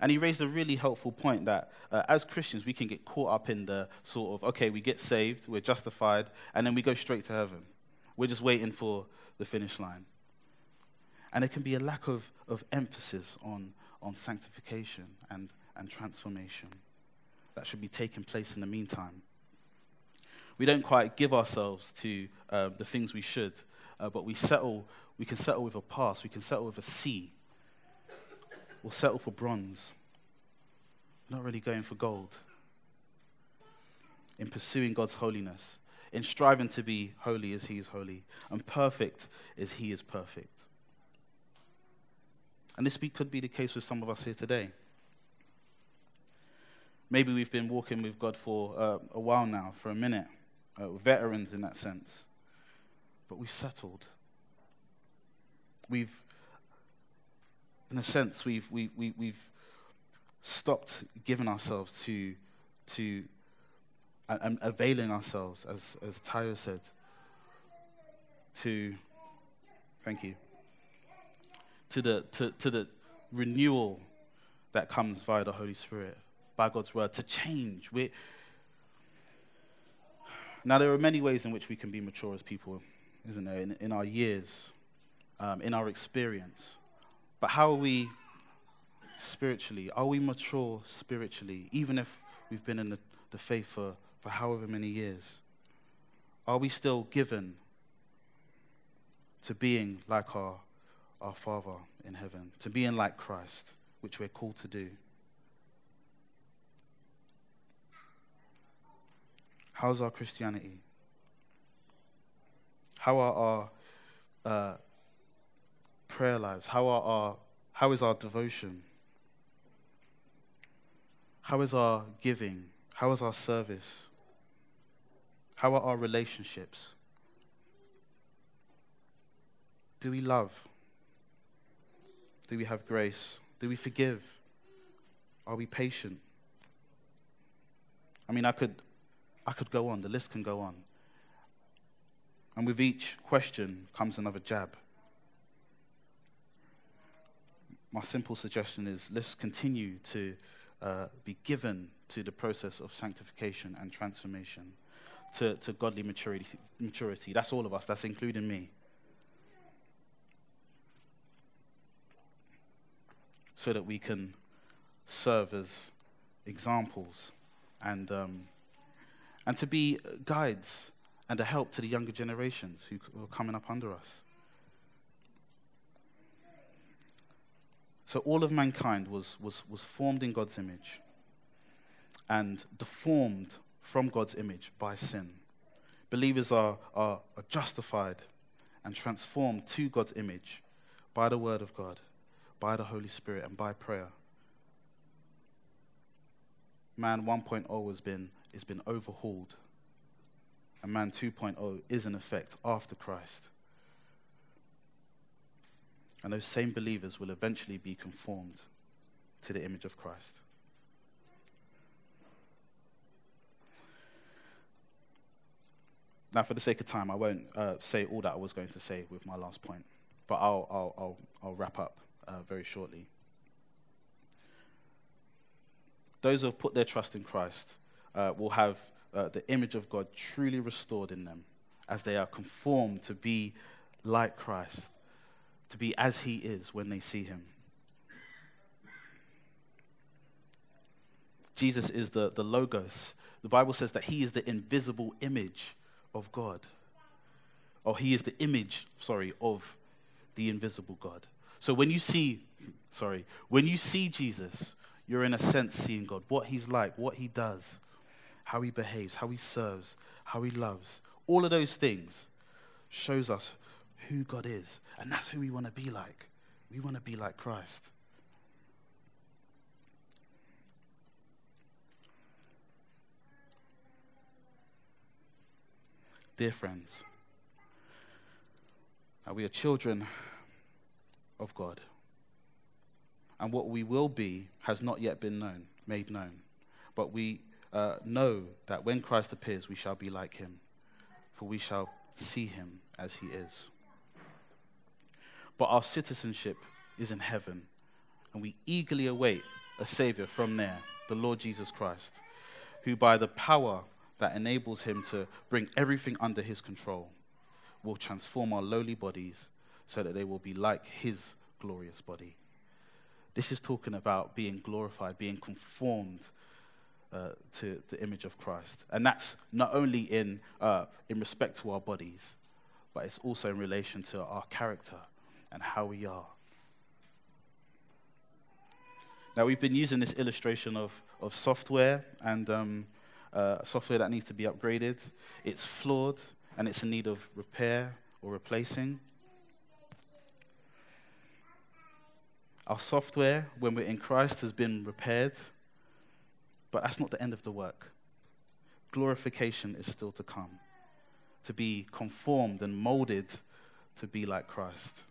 And he raised a really helpful point that uh, as Christians, we can get caught up in the sort of, okay, we get saved, we're justified, and then we go straight to heaven. We're just waiting for the finish line. And there can be a lack of, of emphasis on, on sanctification and, and transformation that should be taking place in the meantime. We don't quite give ourselves to uh, the things we should, uh, but we settle, we can settle with a pass, we can settle with a C. We'll settle for bronze. not really going for gold. In pursuing God's holiness, in striving to be holy as He is holy, and perfect as He is perfect. And this could be the case with some of us here today. Maybe we've been walking with God for uh, a while now, for a minute, uh, veterans in that sense. But we've settled. We've, in a sense, we've, we, we, we've stopped giving ourselves to, to and availing ourselves, as, as Tayo said, to, thank you, to the, to, to the renewal that comes via the Holy Spirit, by God's word, to change. we now, there are many ways in which we can be mature as people, isn't there, in, in our years, um, in our experience. But how are we spiritually? Are we mature spiritually, even if we've been in the, the faith for, for however many years? Are we still given to being like our our Father in heaven, to being like Christ, which we're called to do. How's our Christianity? How are our uh, prayer lives? How, are our, how is our devotion? How is our giving? How is our service? How are our relationships? Do we love? Do we have grace? Do we forgive? Are we patient? I mean, I could, I could go on. The list can go on. And with each question comes another jab. My simple suggestion is let's continue to uh, be given to the process of sanctification and transformation, to, to godly maturity, maturity. That's all of us, that's including me. So that we can serve as examples and, um, and to be guides and a help to the younger generations who are coming up under us. So all of mankind was, was, was formed in God's image and deformed from God's image by sin. Believers are, are, are justified and transformed to God's image by the Word of God, by the Holy Spirit, and by prayer. Man 1.0 has been, has been overhauled, and man 2.0 is in effect after Christ. And those same believers will eventually be conformed to the image of Christ. Now, for the sake of time, I won't uh, say all that I was going to say with my last point, but I'll, I'll, I'll, I'll wrap up uh, very shortly. Those who have put their trust in Christ uh, will have uh, the image of God truly restored in them as they are conformed to be like Christ to be as he is when they see him. Jesus is the, the Logos. The Bible says that he is the invisible image of God. Or he is the image, sorry, of the invisible God. So when you see, sorry, when you see Jesus, you're in a sense seeing God, what he's like, what he does, how he behaves, how he serves, how he loves. All of those things shows us who God is. And that's who we want to be like. We want to be like Christ. Dear friends, we are children of God. And what we will be has not yet been known, made known. But we uh, know that when Christ appears, we shall be like him, for we shall see him as he is but our citizenship is in heaven. And we eagerly await a Savior from there, the Lord Jesus Christ, who by the power that enables him to bring everything under his control will transform our lowly bodies so that they will be like his glorious body. This is talking about being glorified, being conformed uh, to the image of Christ. And that's not only in, uh, in respect to our bodies, but it's also in relation to our character and how we are. Now, we've been using this illustration of, of software and um, uh, software that needs to be upgraded. It's flawed and it's in need of repair or replacing. Our software, when we're in Christ, has been repaired, but that's not the end of the work. Glorification is still to come, to be conformed and molded to be like Christ.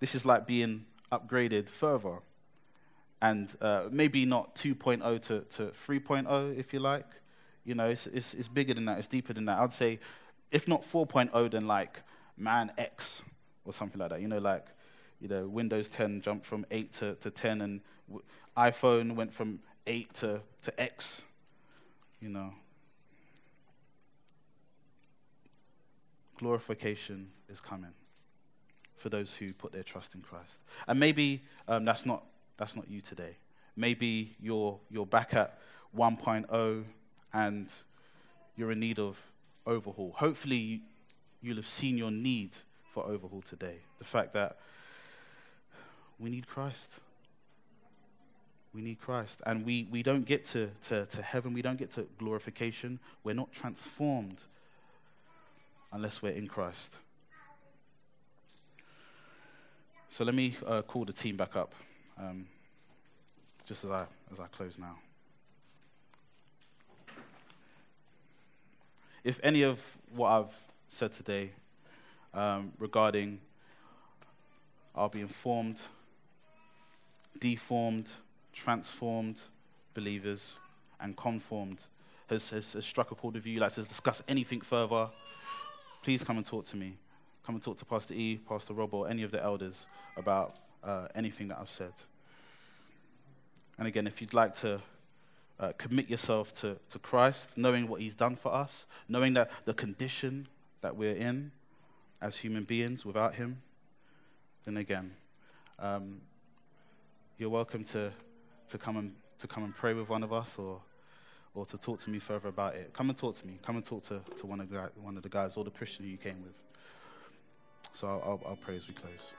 This is like being upgraded further. And uh, maybe not 2.0 to, to 3.0, if you like. You know, it's, it's, it's bigger than that, it's deeper than that. I'd say, if not 4.0, then like Man X or something like that. You know, like, you know, Windows 10 jumped from 8 to, to 10, and w- iPhone went from 8 to, to X. You know, glorification is coming for those who put their trust in Christ. And maybe um, that's, not, that's not you today. Maybe you're, you're back at 1.0 and you're in need of overhaul. Hopefully, you, you'll have seen your need for overhaul today. The fact that we need Christ. We need Christ. And we, we don't get to, to, to heaven, we don't get to glorification. We're not transformed unless we're in Christ. So let me uh, call the team back up, um, just as I, as I close now. If any of what I've said today um, regarding are being formed, deformed, transformed believers, and conformed, has, has, has struck a chord with you, like to discuss anything further, please come and talk to me. Come and talk to Pastor E, Pastor Rob, or any of the elders about uh, anything that I've said. And again, if you'd like to uh, commit yourself to, to Christ, knowing what He's done for us, knowing that the condition that we're in as human beings without Him, then again, um, you're welcome to, to, come and, to come and pray with one of us or, or to talk to me further about it. Come and talk to me. Come and talk to, to one, of the, one of the guys or the Christian you came with. So I'll, I'll, I'll pray as we close.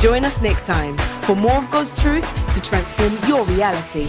Join us next time for more of God's truth to transform your reality.